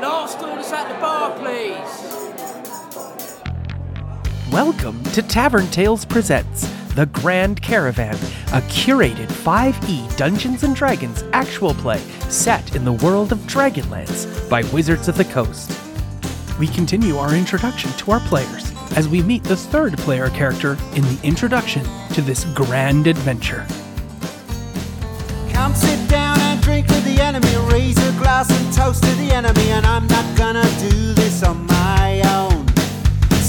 Last orders at the bar, please. Welcome to Tavern Tales Presents The Grand Caravan, a curated 5e Dungeons and Dragons actual play set in the world of Dragonlance by Wizards of the Coast. We continue our introduction to our players as we meet the third player character in the introduction to this grand adventure. Drink with the enemy. Raise a glass and toast to the enemy. And I'm not gonna do this on my own.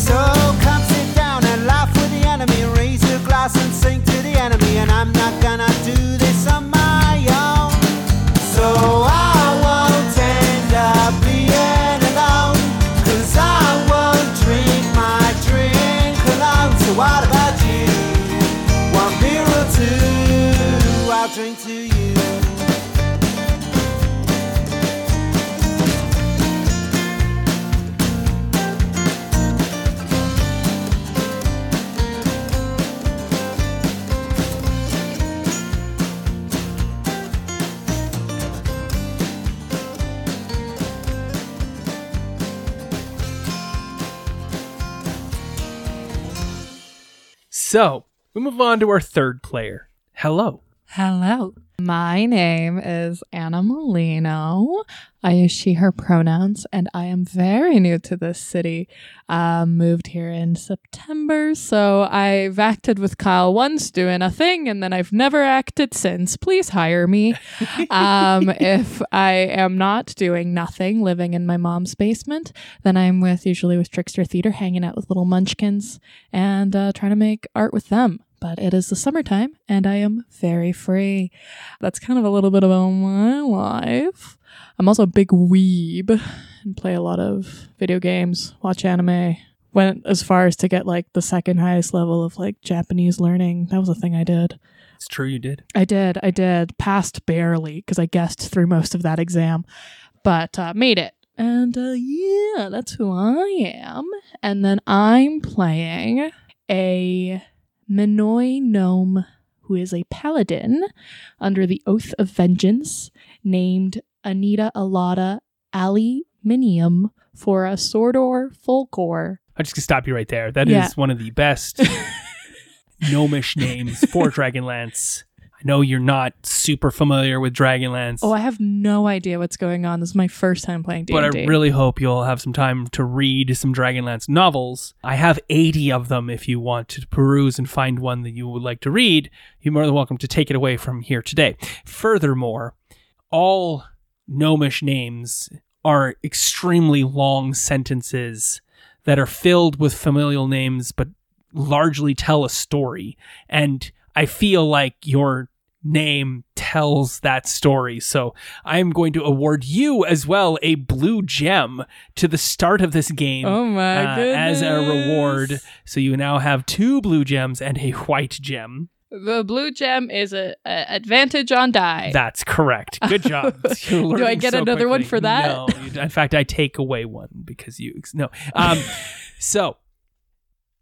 So come sit down and laugh with the enemy. Raise a glass and sing to the enemy. And I'm not gonna do this on my own. So I won't end up being alone. Cause I won't drink my drink alone. So what about you? One beer or two, I'll drink to you. So, we move on to our third player. Hello. Hello. My name is Anna Molino. I use she, her pronouns, and I am very new to this city. Um, moved here in September, so I've acted with Kyle once doing a thing, and then I've never acted since. Please hire me. um, if I am not doing nothing, living in my mom's basement, then I'm with usually with Trickster Theater, hanging out with little munchkins and uh, trying to make art with them but it is the summertime and I am very free. That's kind of a little bit about my life. I'm also a big weeb and play a lot of video games, watch anime. Went as far as to get like the second highest level of like Japanese learning. That was a thing I did. It's true you did. I did. I did. Passed barely because I guessed through most of that exam, but uh, made it. And uh, yeah, that's who I am. And then I'm playing a Minoi gnome who is a paladin under the Oath of Vengeance named Anitta Alada Aluminium for a Sordor Folkor. I'm just gonna stop you right there. That is Yeah. one of the best gnomish names for Dragonlance. I know you're not super familiar with Dragonlance, Oh, I have no idea what's going on. This is my first time playing D&D. but I really hope you'll have some time to read some Dragonlance novels. I have 80 of them if you want to peruse and find one that you would like to read. You're more than welcome to take it away from here today. Furthermore, all gnomish names are extremely long sentences that are filled with familial names but largely tell a story. And I feel like your name tells that story. So I'm going to award you as well a blue gem to the start of this game. Oh my uh, As a reward. So you now have two blue gems and a white gem. The blue gem is a, a advantage on die. That's correct. Good job. Do I get so another one for that? No. you- In fact, I take away one because you. No. Um, so,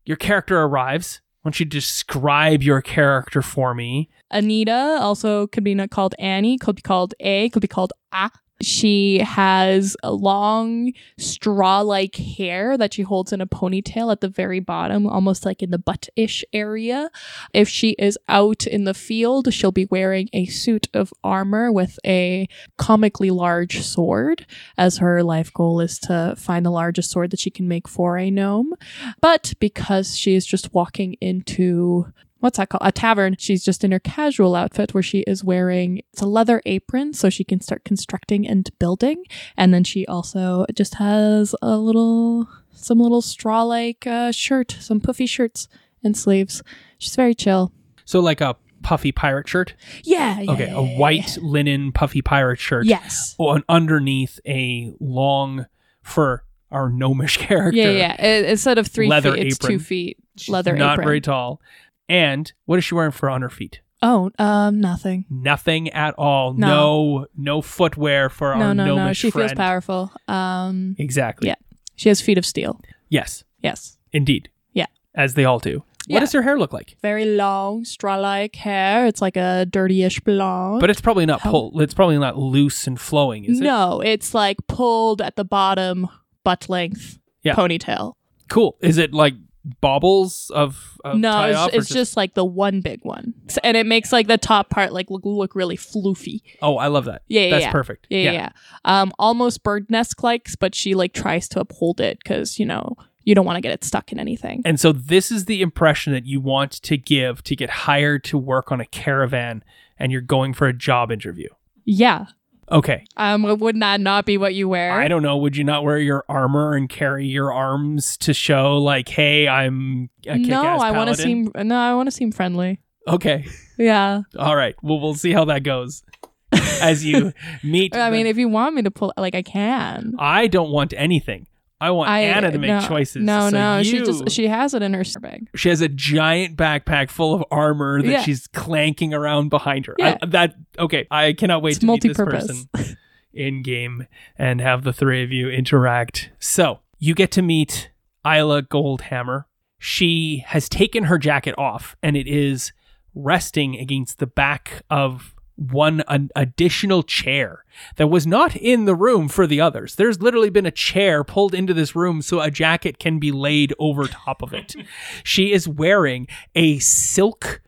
your character arrives. Why don't you describe your character for me? Anitta also could be called Annie, could be called A, could be called A. She has a long straw like hair that she holds in a ponytail at the very bottom, almost like in the butt ish area. If she is out in the field, she'll be wearing a suit of armor with a comically large sword, as her life goal is to find the largest sword that she can make for a gnome. But because she is just walking into what's that called? A tavern. She's just in her casual outfit where she is wearing it's a leather apron so she can start constructing and building. And then she also just has a little some little straw like uh, shirt, some puffy shirts and sleeves. She's very chill. So, like a puffy pirate shirt. Yeah. yeah, Okay, yeah, a white linen puffy pirate shirt. Yes. And underneath a long fur our gnomish character. Yeah, yeah. Instead of three Leather feet, it's apron. two feet. She's leather not apron. very tall. And what is she wearing for on her feet? Oh, um, nothing. Nothing at all. No. No, no, footwear for no, our no, no. She feels powerful. Um, Exactly. Yeah. she has feet of steel. Yes, Yes. indeed. Yeah. As they all do. What Yeah. does her hair look like? Very long, straw-like hair. It's like a dirtyish blonde. But it's probably not pulled. It's probably not loose and flowing, is it? no, it's like pulled at the bottom, butt length Yeah. ponytail. Cool. Is it like baubles of, of no, tie it's, off? it's just like the one big one, S- and it makes like the top part like look, look really floofy. Oh, I love that. Yeah, yeah, That's yeah. perfect. Yeah, yeah, yeah. Um, almost bird nest likes, but she like tries to uphold it because you know you don't want to get it stuck in anything. And so this is the impression that you want to give to get hired to work on a caravan and you're going for a job interview. Yeah. Okay. Um, would that not be what you wear? I don't know. Would you not wear your armor and carry your arms to show like, hey, I'm a kick-ass no, I want to seem no, I want to seem friendly. Okay. Yeah. All right. Well, we'll see how that goes as you meet. I the- mean, if you want me to pull, like I can. I don't want anything. I want I Anna to make no, choices. No, So no, she just she has it in her bag. she has a giant backpack full of armor that Yeah. she's clanking around behind her. Yeah. I, that okay. I cannot wait It's to meet this multi-purpose. person in game and have the three of you interact. So you get to meet Isla Goldhammer. She has taken her jacket off and it is resting against the back of one an additional chair that was not in the room for the others. There's literally been a chair pulled into this room so a jacket can be laid over top of it. she is wearing a silk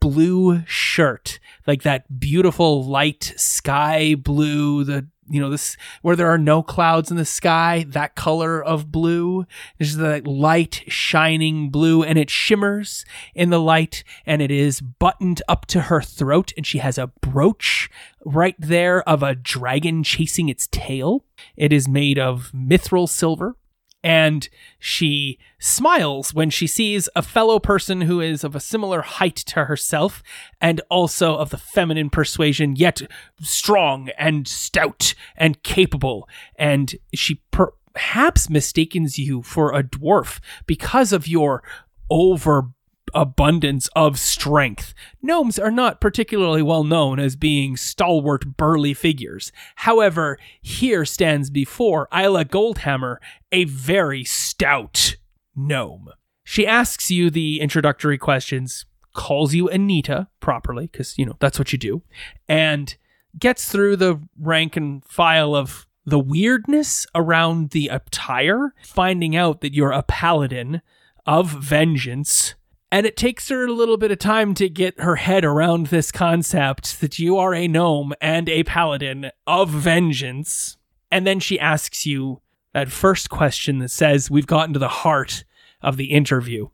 blue shirt, like that beautiful light sky blue, the you know this where there are no clouds in the sky, that color of blue. Is the light shining blue and it shimmers in the light and it is buttoned up to her throat and she has a brooch right there of a dragon chasing its tail. It is made of mithril silver and she smiles when she sees a fellow person who is of a similar height to herself and also of the feminine persuasion, yet strong and stout and capable. And she perhaps mistakes you for a dwarf because of your over abundance of strength. Gnomes are not particularly well known as being stalwart, burly figures. However, here stands before Isla Goldhammer a very stout gnome. She asks you the introductory questions, calls you Anitta properly, because, you know, that's what you do, and gets through the rank and file of the weirdness around the attire, finding out that you're a paladin of vengeance. And it takes her a little bit of time to get her head around this concept that you are a gnome and a paladin of vengeance. And then she asks you that first question that says, We've gotten to the heart of the interview.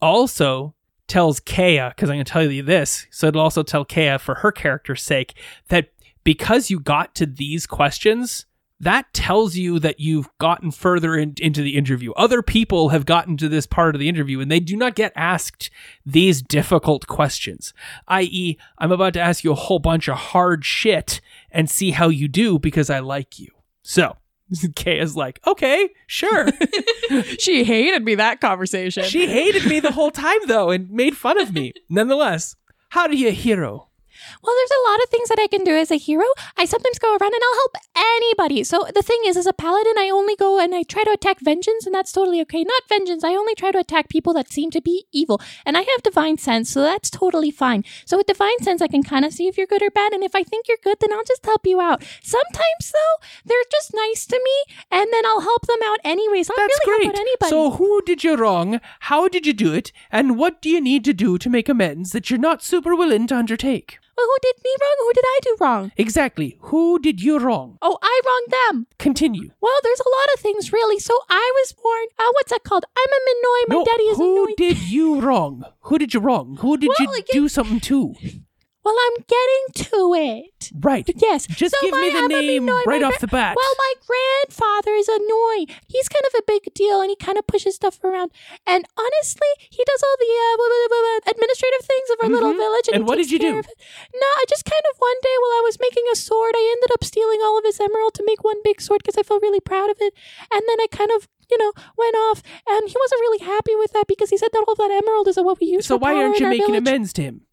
Also tells Kaaya, because I'm going to tell you this, so it'll also tell Kaaya for her character's sake, that because you got to these questions, that tells you that you've gotten further in, into the interview. Other people have gotten to this part of the interview and they do not get asked these difficult questions. I.e., I'm about to ask you a whole bunch of hard shit and see how you do because I like you. So, Kay is like, okay, sure. She hated me that conversation. she hated me the whole time though and made fun of me. Nonetheless, how do you hero? Well, there's a lot of things that I can do as a hero. I sometimes go around and I'll help anybody. So the thing is, as a paladin, I only go and I try to attack vengeance, and that's totally okay. Not vengeance. I only try to attack people that seem to be evil. And I have divine sense, so that's totally fine. So with divine sense, I can kind of see if you're good or bad. And if I think you're good, then I'll just help you out. Sometimes, though, they're just nice to me, and then I'll help them out anyways. I'll That's really great. help out anybody. So, who did you wrong? How did you do it? And what do you need to do to make amends that you're not super willing to undertake? Well, who did me wrong? Who did I do wrong? Exactly. Who did you wrong? Oh, I wronged them. Continue. Well, there's a lot of things, really. So I was born. Uh, what's that called? I'm a Minoi. My no, daddy is a who Minoi. did you wrong? Who did you wrong? Who did Well, you like, do something to? Well, I'm getting to it. Right. Yes. Just So give me the name right off the bat. Well, my grandfather is a Noi. He's kind of a big deal, and he kind of pushes stuff around. And honestly, he does all the uh, blah, blah, blah, administrative things of our little Mhm. village. And, And what did you do? No, I just kind of one day while I was making a sword, I ended up stealing all of his emerald to make one big sword because I felt really proud of it. And then I kind of. You know, went off, and he wasn't really happy with that because he said that all that emerald is what we use. so why aren't you making village. amends to him?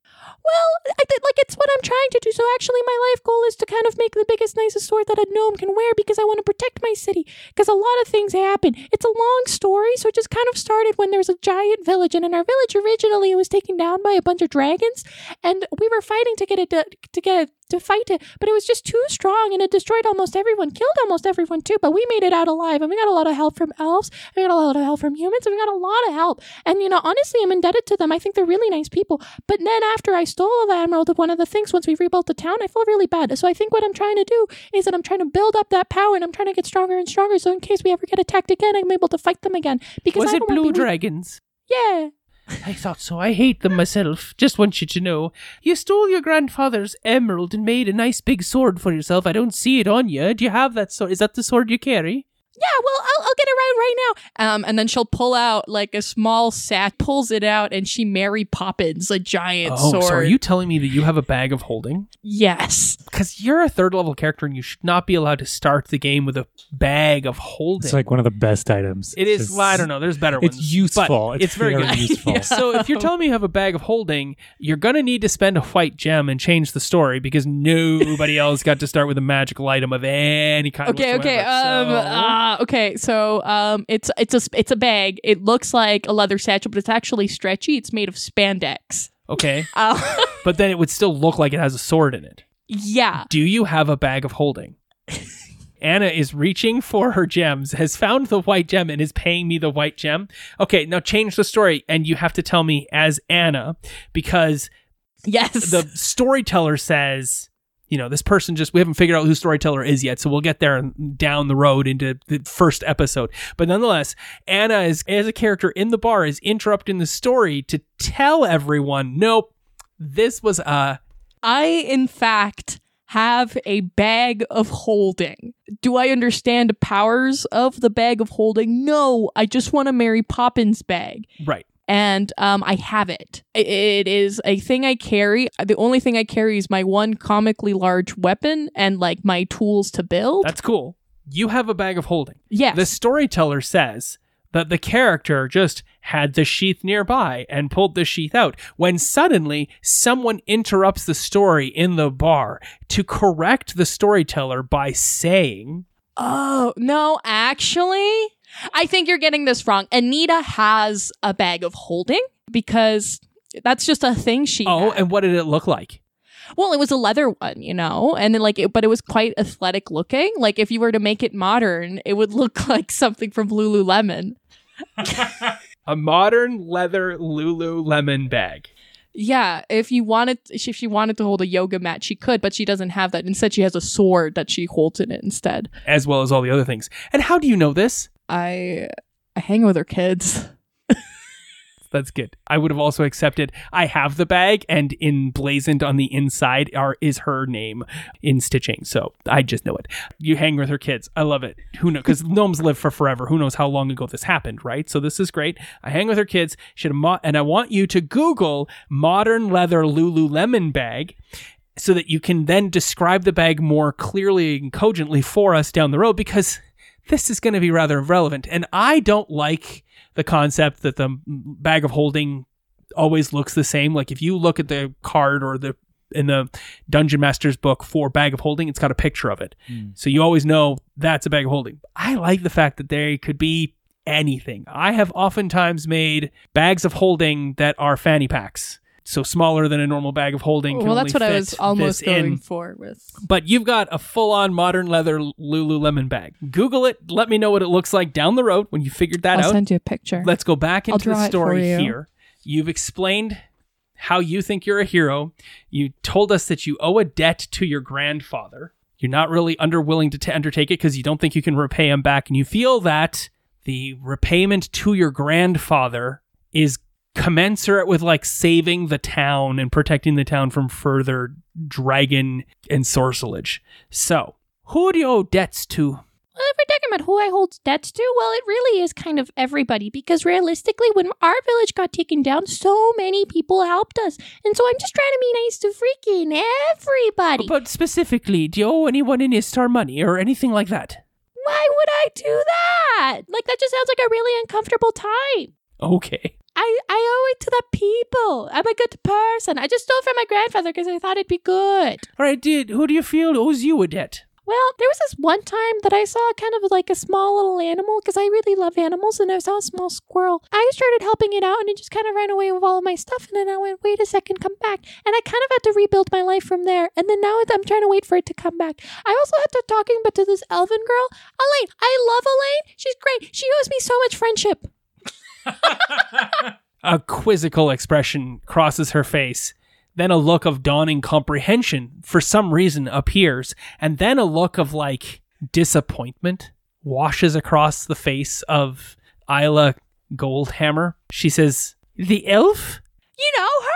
Well, I like it's what I'm trying to do. So actually, my life goal is to kind of make the biggest, nicest sword that a gnome can wear because I want to protect my city. Because a lot of things happen. It's a long story, so it just kind of started when there was a giant village, and in our village originally it was taken down by a bunch of dragons, and we were fighting to get it to, to get to fight it, but it was just too strong, and it destroyed almost everyone, killed almost everyone too. But we made it out alive, and we got a lot of help from elves, we got a lot of help from humans, and we got a lot of help. And you know, honestly, I'm indebted to them. I think they're really nice people. But then after I stole the emerald of one of the things, once we rebuilt the town, I felt really bad. So I think what I'm trying to do is that I'm trying to build up that power, and I'm trying to get stronger and stronger. So in case we ever get attacked again, I'm able to fight them again. Because Was it blue weak. dragons? Yeah. I thought so. I hate them myself. Just want you to know. You stole your grandfather's emerald and made a nice big sword for yourself. I don't see it on you. Do you have that sword? Is that the sword you carry? Yeah, well, I'll, I'll get it right right now. Um, and then she'll pull out like a small sack, pulls it out, and she Mary Poppins a giant oh, sword. so are you telling me that you have a bag of holding? Yes. Because you're a third level character and you should not be allowed to start the game with a bag of holding. It's like one of the best items. It is. Well, I don't know. There's better It's ones. useful. but It's very very good. useful. so if you're telling me you have a bag of holding, you're gonna need to spend a white gem and change the story because nobody else got to start with a magical item of any kind. Okay. Okay. Um. So- Uh, okay. So um. It's it's a it's a bag. It looks like a leather satchel, but it's actually stretchy. It's made of spandex. okay, Uh, but then it would still look like it has a sword in it. yeah. Do you have a bag of holding? Anna is reaching for her gems, has found the white gem, and is paying me the white gem. Okay, now change the story, and you have to tell me as Anna, because Yes. the storyteller says, you know, this person just, we haven't figured out who storyteller is yet, so we'll get there and down the road into the first episode. But nonetheless, Anna is, as a character in the bar, is interrupting the story to tell everyone, nope, this was a I, in fact, have a bag of holding. Do I understand powers of the bag of holding? No, I just want a Mary Poppins bag. right. And um, I have it. It is a thing I carry. The only thing I carry is my one comically large weapon and like my tools to build. That's cool. You have a bag of holding. yes. The storyteller says that the character just had the sheath nearby and pulled the sheath out when suddenly someone interrupts the story in the bar to correct the storyteller by saying, Oh, no, actually, I think you're getting this wrong. Anitta has a bag of holding because that's just a thing she Oh, had. and what did it look like? Well, it was a leather one, you know, and then like, it, but it was quite athletic looking. Like, if you were to make it modern, it would look like something from Lululemon. A modern leather Lululemon bag. Yeah, if you wanted, if she wanted to hold a yoga mat, she could, but she doesn't have that. Instead, she has a sword that she holds in it instead. As well as all the other things. And how do you know this? I, I hang with her kids. That's good. I would have also accepted. I have the bag, and emblazoned on the inside are is her name in stitching. So I just know it. You hang with her kids. I love it. Who knows? Because gnomes live for forever. Who knows how long ago this happened, right? So this is great. I hang with her kids. A mo- and I want you to Google modern leather Lululemon bag. So that you can then describe the bag more clearly and cogently for us down the road, because this is going to be rather relevant. And I don't like the concept that the bag of holding always looks the same. Like if you look at the card or the in the Dungeon Master's book for bag of holding, it's got a picture of it. Hmm. So you always know that's a bag of holding. I like the fact that they could be anything. I have oftentimes made bags of holding that are fanny packs. So smaller than a normal bag of holding. can Well, that's what I was almost this in. going for with. But you've got a full on modern leather Lululemon bag. Google it. Let me know what it looks like down the road when you figured that out. I'll send you a picture. Let's go back into the story you. here. You've explained how you think you're a hero. You told us that you owe a debt to your grandfather. You're not really under willing to t- undertake it because you don't think you can repay him back, and you feel that the repayment to your grandfather is commensurate with like saving the town and protecting the town from further dragon and sorcelage. So, who do you owe debts to? Well, if we're talking about who I hold debts to, well, it really is kind of everybody because realistically, when our village got taken down, so many people helped us. And so I'm just trying to be nice to freaking everybody. But specifically, do you owe anyone in Istar money or anything like that? Why would I do that? Like, that just sounds like a really uncomfortable time. Okay. I, I owe it to the people. I'm a good person. I just stole from my grandfather because I thought it'd be good. All right, did who do you feel owes you a debt? Well, there was this one time that I saw kind of like a small little animal because I really love animals and I saw a small squirrel. I started helping it out and it just kind of ran away with all of my stuff. And then I went, wait a second, come back. And I kind of had to rebuild my life from there. And then now I'm trying to wait for it to come back. I also had to talking but to this elven girl, Elayne. I love Elayne. She's great. She owes me so much friendship. A quizzical expression crosses her face. Then a look of dawning comprehension for some reason appears, and then a look of like disappointment washes across the face of Isla Goldhammer. She says, The elf? You know her?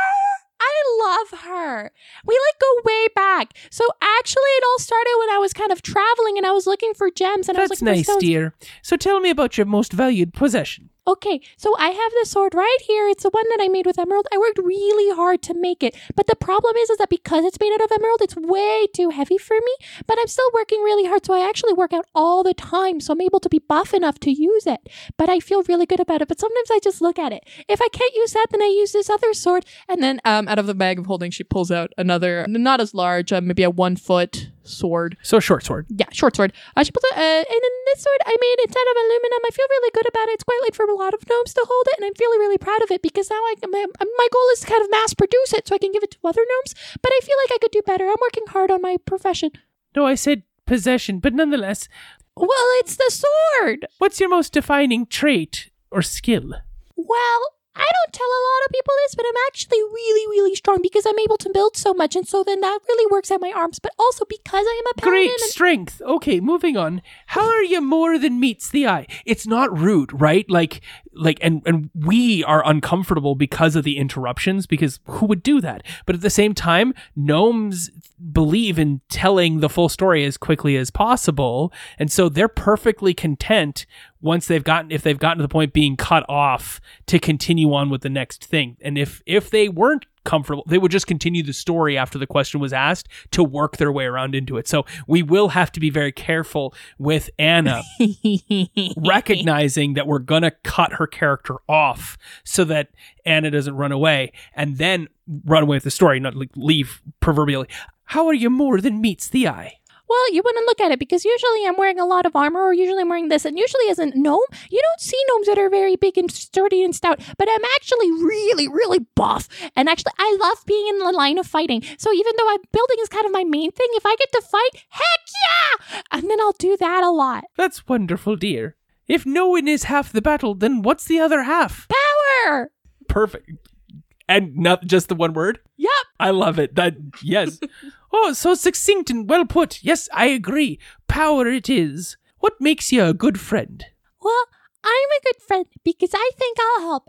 I love her. We like go way back. So actually, it all started when I was kind of traveling and I was looking for gems and I was That's nice, dear. So tell me about your most valued possession. Okay, so I have this sword right here. It's the one that I made with emerald. I worked really hard to make it. But the problem is, is that because it's made out of emerald, it's way too heavy for me. But I'm still working really hard. So I actually work out all the time. So I'm able to be buff enough to use it. But I feel really good about it. But sometimes I just look at it. If I can't use that, then I use this other sword. And then um, out of the bag of holding, she pulls out another, not as large, uh, maybe a one foot sword. So short sword. Yeah, short sword. Uh, she pulls out, uh, and then this sword I made it's out of aluminum. I feel really good about it. It's quite light for a lot of gnomes to hold it, and I'm feeling really proud of it because now I my, my goal is to kind of mass produce it so I can give it to other gnomes. But I feel like I could do better. I'm working hard on my profession. No, I said possession, but nonetheless, Well, it's the sword. what's your most defining trait or skill? Well, I don't tell a lot of people this, but I'm actually really, really strong because I'm able to build so much, and so then that really works at my arms. But also because I am a paladin. Great and- strength. Okay, moving on. How are you more than meets the eye? It's not rude, right? Like like and and we are uncomfortable because of the interruptions because who would do that? But at the same time, gnomes believe in telling the full story as quickly as possible, and so they're perfectly content once they've gotten if they've gotten to the point being cut off to continue on with the next thing. And if if they weren't comfortable, they would just continue the story after the question was asked to work their way around into it. So we will have to be very careful with Anna recognizing that we're going to cut her character off so that Anna doesn't run away and then run away with the story, not leave proverbially. How are you more than meets the eye? Well, you wouldn't look at it because usually I'm wearing a lot of armor, or usually I'm wearing this, and usually as a gnome, you don't see gnomes that are very big and sturdy and stout. But I'm actually really, really buff, and actually I love being in the line of fighting. So even though I'm building is kind of my main thing, if I get to fight, heck yeah! And then I'll do that a lot. That's wonderful, dear. If knowing is half the battle, then what's the other half? Power. Perfect. And not just the one word? Yep. I love it. That yes. oh, so succinct and well put. Yes, I agree. Power it is. What makes you a good friend? Well, I'm a good friend because I think I'll help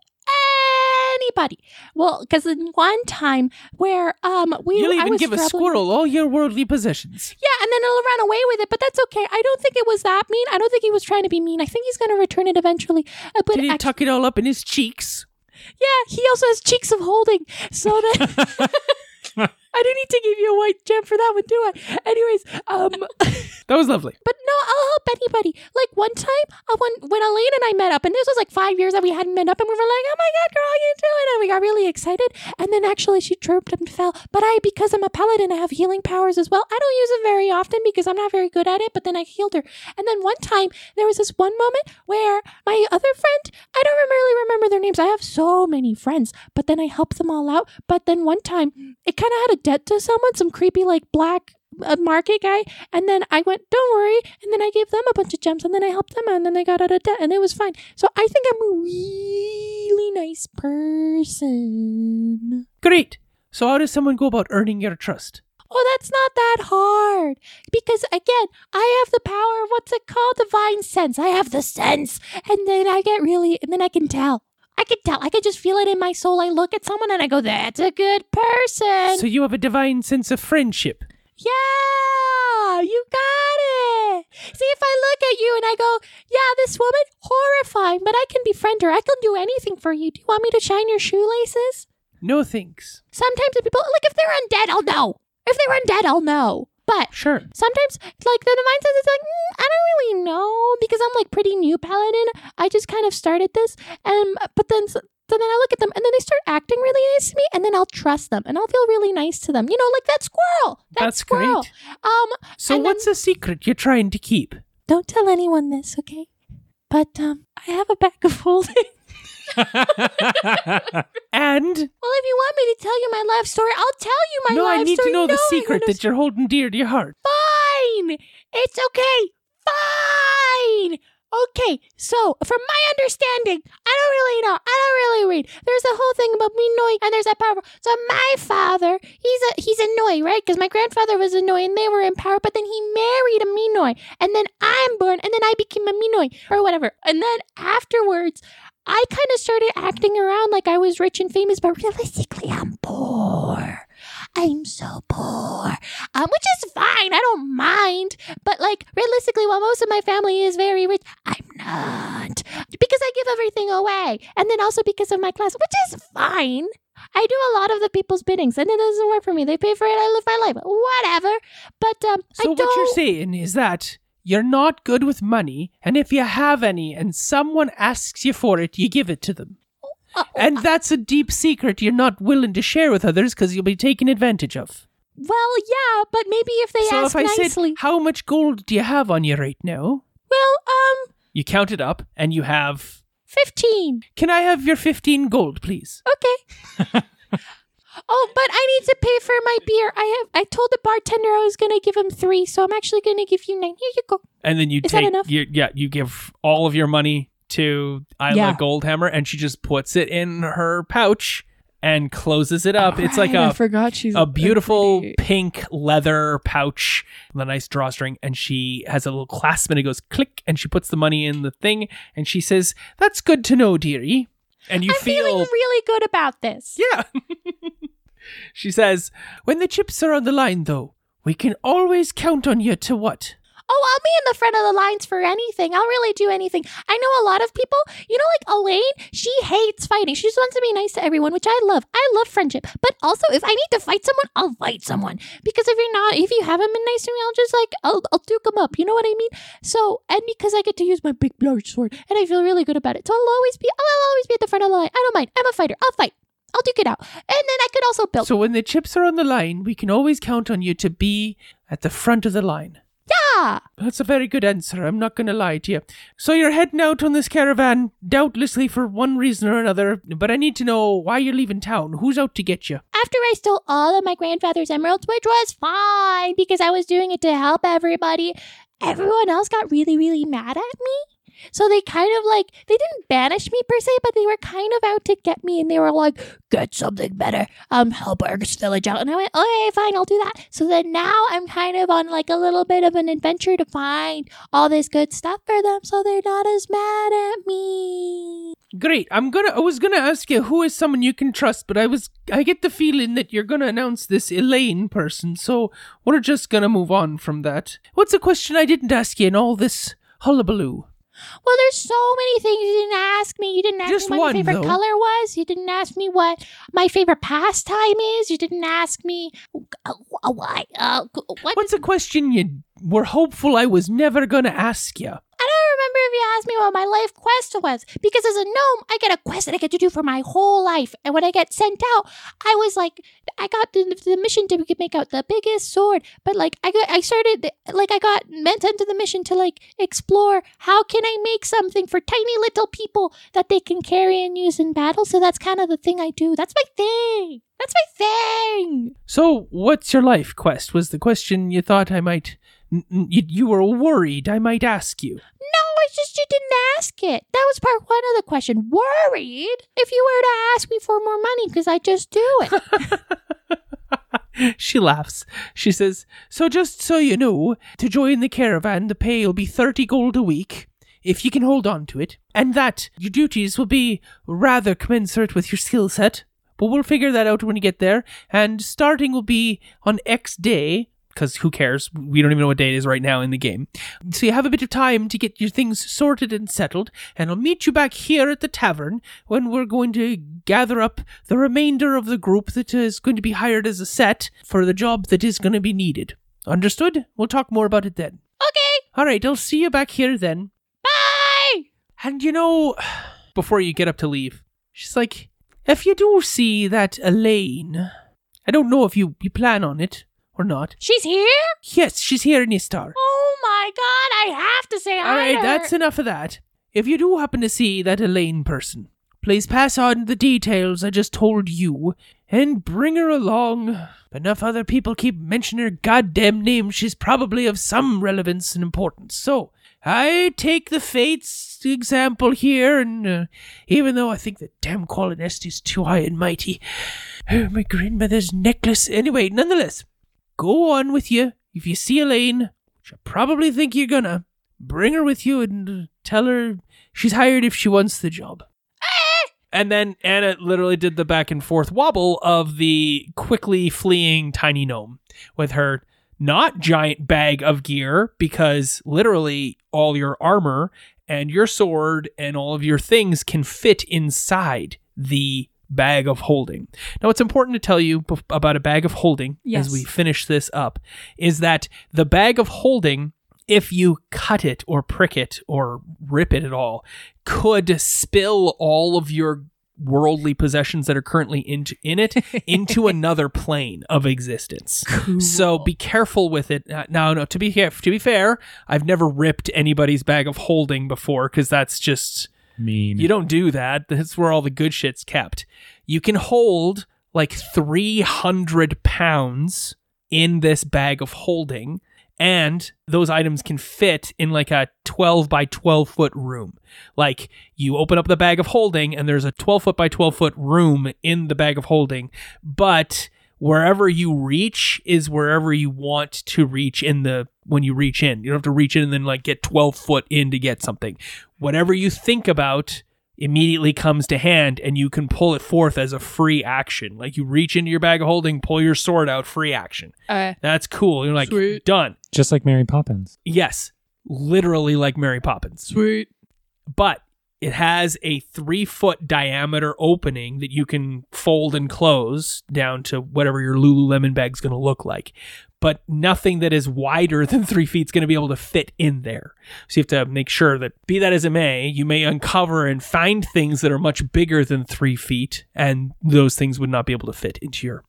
anybody. Well, because in one time where um we You'll even give a squirrel all your worldly possessions. Yeah, and then it'll run away with it, but that's okay. I don't think it was that mean. I don't think he was trying to be mean. I think he's going to return it eventually. Uh, but Did he tuck it all up in his cheeks? Yeah, he also has cheeks of holding. So that I don't need to give you a white gem for that one, do I? Anyways, um, That was lovely. but no, I'll help anybody. Like one time, uh, when when Elayne and I met up, and this was like five years that we hadn't met up, and we were like, "Oh my god, girl, how you doing?" And we got really excited. And then actually, she tripped and fell. But I, because I'm a paladin, I have healing powers as well. I don't use it very often because I'm not very good at it. But then I healed her. And then one time, there was this one moment where my other friend, I don't really remember their names. I have so many friends, but then I helped them all out. But then one time, it kind of had a debt to someone, some creepy like black a market guy and then I went, Don't worry, and then I gave them a bunch of gems and then I helped them out and then they got out of debt and it was fine. So I think I'm a really nice person. Great. So how does someone go about earning your trust? Oh, that's not that hard. Because again, I have the power of what's it called? Divine sense. I have the sense. And then I get really and then I can tell. I can tell. I can just feel it in my soul. I look at someone and I go, That's a good person. So you have a divine sense of friendship. Yeah, you got it. See, if I look at you and I go, yeah, this woman, horrifying, but I can befriend her. I can do anything for you. Do you want me to shine your shoelaces? No thanks. Sometimes the people, like, if they're undead, I'll know. If they're undead, I'll know. But Sure. sometimes, like, the divine sense is like, mm, I don't really know like pretty new paladin. I just kind of started this, and but then So then I look at them and then they start acting really nice to me and then I'll trust them and I'll feel really nice to them. You know, like that squirrel. That That's squirrel. great. Um So what's the secret you're trying to keep? don't tell anyone this, okay? But um I have a bag of holding. And Well, if you want me to tell you my life story, I'll tell you my no, life story. No, I need to know the No, I secret that you're holding dear to your heart. Fine. It's okay. Fine. Okay, so from my understanding, I don't really know. I don't really read. There's a whole thing about Minoi, and there's that power. So my father, he's a he's a Noi, right? Because my grandfather was a Noi, and they were in power. But then he married a Minoi, and then I'm born, and then I became a Minoi or whatever. And then afterwards, I kind of started acting around like I was rich and famous, but realistically, I'm poor. I'm so poor, um, which is fine. I don't mind. But like realistically, while most of my family is very rich, I'm not because I give everything away, and then also because of my class, which is fine. I do a lot of the people's biddings, and it doesn't work for me. They pay for it. I live my life, whatever. But um, So I what you're saying is that you're not good with money, and if you have any and someone asks you for it, you give it to them. Uh, And that's a deep secret you're not willing to share with others because you'll be taken advantage of. Well, yeah, but maybe if they so ask if I nicely. said, how much gold do you have on you right now? well, um, You count it up and you have. fifteen. Can I have your 15 gold, please? Okay. oh, but I need to pay for my beer. I have. I told the bartender I was gonna give him three, so I'm actually gonna give you nine. Here you go. And then you Is that take. enough? You, yeah, you give all of your money to Isla Yeah. Goldhammer and she just puts it in her pouch and closes it up. it's like oh, Right, I a. forgot she's a beautiful pretty- pink leather pouch with a nice drawstring, and she has a little clasp, and it goes click, and she puts the money in the thing, and she says, "That's good to know, dearie." And you I'm feel, feeling really good about this. yeah. she says, "When the chips are on the line, though, we can always count on you to what?" Oh, I'll be in the front of the lines for anything. I'll really do anything. I know a lot of people, you know, like Elayne, she hates fighting. She just wants to be nice to everyone, which I love. I love friendship. But also, if I need to fight someone, I'll fight someone. Because if you're not, if you haven't been nice to me, I'll just like, I'll, I'll duke them up. You know what I mean? So, and because I get to use my big large sword, and I feel really good about it. So I'll always be, I'll always be at the front of the line. I don't mind. I'm a fighter. I'll fight. I'll duke it out. And then I could also build. So when the chips are on the line, we can always count on you to be at the front of the line. Yeah. That's a very good answer. I'm not going to lie to you. So you're heading out on this caravan, doubtlessly for one reason or another, but I need to know why you're leaving town. Who's out to get you? after I stole all of my grandfather's emeralds, which was fine because I was doing it to help everybody, everyone else got really, really mad at me. So they kind of like, they didn't banish me per se, but they were kind of out to get me and they were like, get something better. Um, help our village out. And I went, okay, fine, I'll do that. So then now I'm kind of on like a little bit of an adventure to find all this good stuff for them so they're not as mad at me. Great. I'm gonna. I was gonna ask you who is someone you can trust, but I was. I get the feeling that you're gonna announce this Elayne person, so we're just gonna move on from that. What's a question I didn't ask you in all this hullabaloo? Well, there's so many things you didn't ask me. You didn't ask Just me what one, my favorite though. color was. You didn't ask me what my favorite pastime is. You didn't ask me uh, why. Uh, what? What's a question you were hopeful I was never gonna ask you? If you asked me what my life quest was because as a gnome, I get a quest that I get to do for my whole life. And when I get sent out, I was like, I got the, the mission to make out the biggest sword. But like, I got, I started, like, I got meant into the mission to like explore how can I make something for tiny little people that they can carry and use in battle. So that's kind of the thing I do. That's my thing. That's my thing. So, what's your life quest? Was the question you thought I might. N- You, you were worried I might ask you. No, it's just you didn't ask it. That was part one of the question. Worried if you were to ask me for more money because I just do it. she laughs. She says, So just so you know, to join the caravan, the pay will be 30 gold a week, if you can hold on to it, and that your duties will be rather commensurate with your skill set. But we'll figure that out when you get there, and starting will be on X day, because who cares? We don't even know what day it is right now in the game. So you have a bit of time to get your things sorted and settled, and I'll meet you back here at the tavern when we're going to gather up the remainder of the group that is going to be hired as a set for the job that is going to be needed. Understood? We'll talk more about it then. Okay, All right, I'll see you back here then. bye. And you know, before you get up to leave, She's like, if you do see that Elayne, I don't know if you, you plan on it or not. She's here? Yes, she's here in Istar. Oh my god, I have to say hi All right, to her. that's enough of that. If you do happen to see that Elayne person, please pass on the details I just told you and bring her along. Enough other people keep mentioning her goddamn name, she's probably of some relevance and importance. So, I take the Fates example here, and uh, even though I think that damn Qualinest is too high and mighty, oh, my grandmother's necklace. Anyway, nonetheless, go on with you. If you see Elayne, which I probably think you're gonna, bring her with you and tell her she's hired if she wants the job. Ah! And then Anna literally did the back and forth wobble of the quickly fleeing tiny gnome with her not giant bag of gear because literally all your armor and your sword and all of your things can fit inside the bag of holding. Now, what's important to tell you about a bag of holding Yes. as we finish this up is that the bag of holding, if you cut it or prick it or rip it at all, could spill all of your worldly possessions that are currently into in it into another plane of existence. So be careful with it. Uh, Now, no, to be to be fair, I've never ripped anybody's bag of holding before because that's just Mean. you don't do that. That's where all the good shit's kept. You can hold like 300 pounds in this bag of holding, and those items can fit in like a 12 by 12 foot room. Like you open up the bag of holding, and there's a 12 foot by 12 foot room in the bag of holding, but wherever you reach is wherever you want to reach in the when you reach in. You don't have to reach in and then like get 12 foot in to get something. Whatever you think about immediately comes to hand and you can pull it forth as a free action. Like you reach into your bag of holding, pull your sword out, free action. Uh, That's cool. You're like, Sweet. done. Just like Mary Poppins. Yes, literally like Mary Poppins. sweet. But it has a three foot diameter opening that you can fold and close down to whatever your Lululemon bag's going to look like. But nothing that is wider than three feet is going to be able to fit in there. So you have to make sure that, be that as it may, you may uncover and find things that are much bigger than three feet, and those things would not be able to fit into your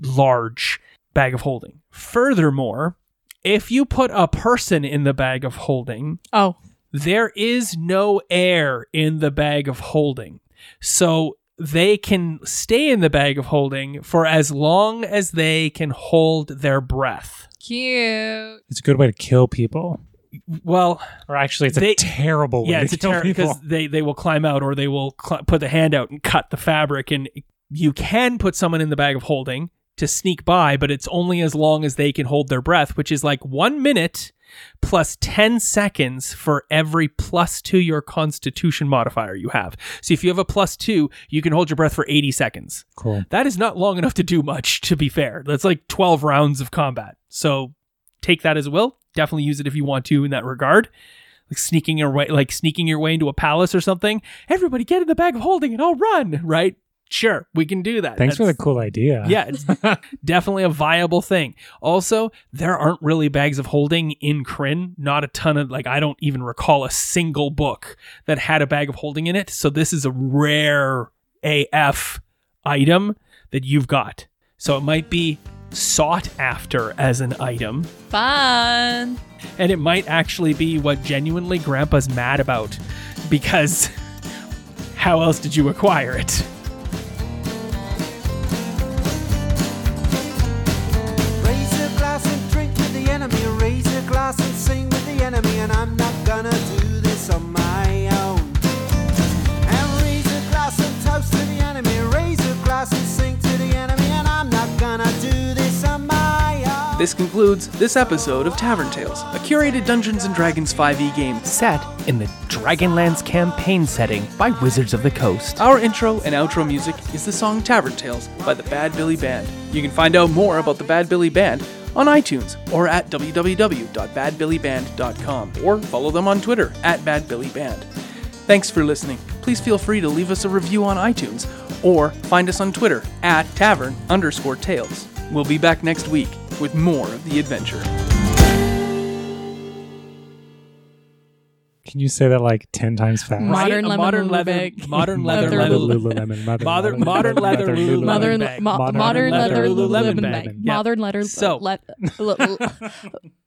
large bag of holding. Furthermore, if you put a person in the bag of holding, Oh, there is no air in the bag of holding. So they can stay in the bag of holding for as long as they can hold their breath. cute. It's a good way to kill people. Well, Or actually, it's They- a terrible way yeah, to it's a kill terror people. because they, they will climb out or they will cl- put the hand out and cut the fabric. And you can put someone in the bag of holding to sneak by, but it's only as long as they can hold their breath, which is like one minute plus 10 seconds for every plus two your constitution modifier you have. So if you have a plus two, you can hold your breath for 80 seconds. Cool. That is not long enough to do much, to be fair. That's like 12 rounds of combat. So take that as well. Definitely use it if you want to in that regard. Like sneaking your way, like sneaking your way into a palace or something. Everybody get in the bag of holding and I'll run, right? Sure, we can do that. Thanks for the cool idea. yeah, it's definitely a viable thing. Also, there aren't really bags of holding in Krynn. Not a ton of like I don't even recall a single book that had a bag of holding in it. So this is a rare AF item that you've got. So it might be sought after as an item, Fun. and it might actually be what genuinely Grandpa's mad about because how else did you acquire it? This concludes this episode of Tavern Tales, a curated Dungeons and Dragons 5e game Set in the Dragonlance campaign setting by Wizards of the Coast. Our intro and outro music is the song Tavern Tales by the Bad Billy Band. You can find out more about the Bad Billy Band on iTunes or at www.badbillyband.com or follow them on Twitter at badbillyband. Thanks for listening. Please feel free to leave us a review on iTunes or find us on Twitter at tavern underscore tales. We'll be back next week with more of the adventure. Can you say that like 10 times fast? Mo- Modern Right? A lemon modern leather, bag. modern leather, Leather leather, Lulu- Lululemon. Mother, Modern- modern leather Lululemon Modern, bag. mo- Modern modern leather leather Lululemon Lululemon bag. bag. Yeah. Modern leather. So- le- le-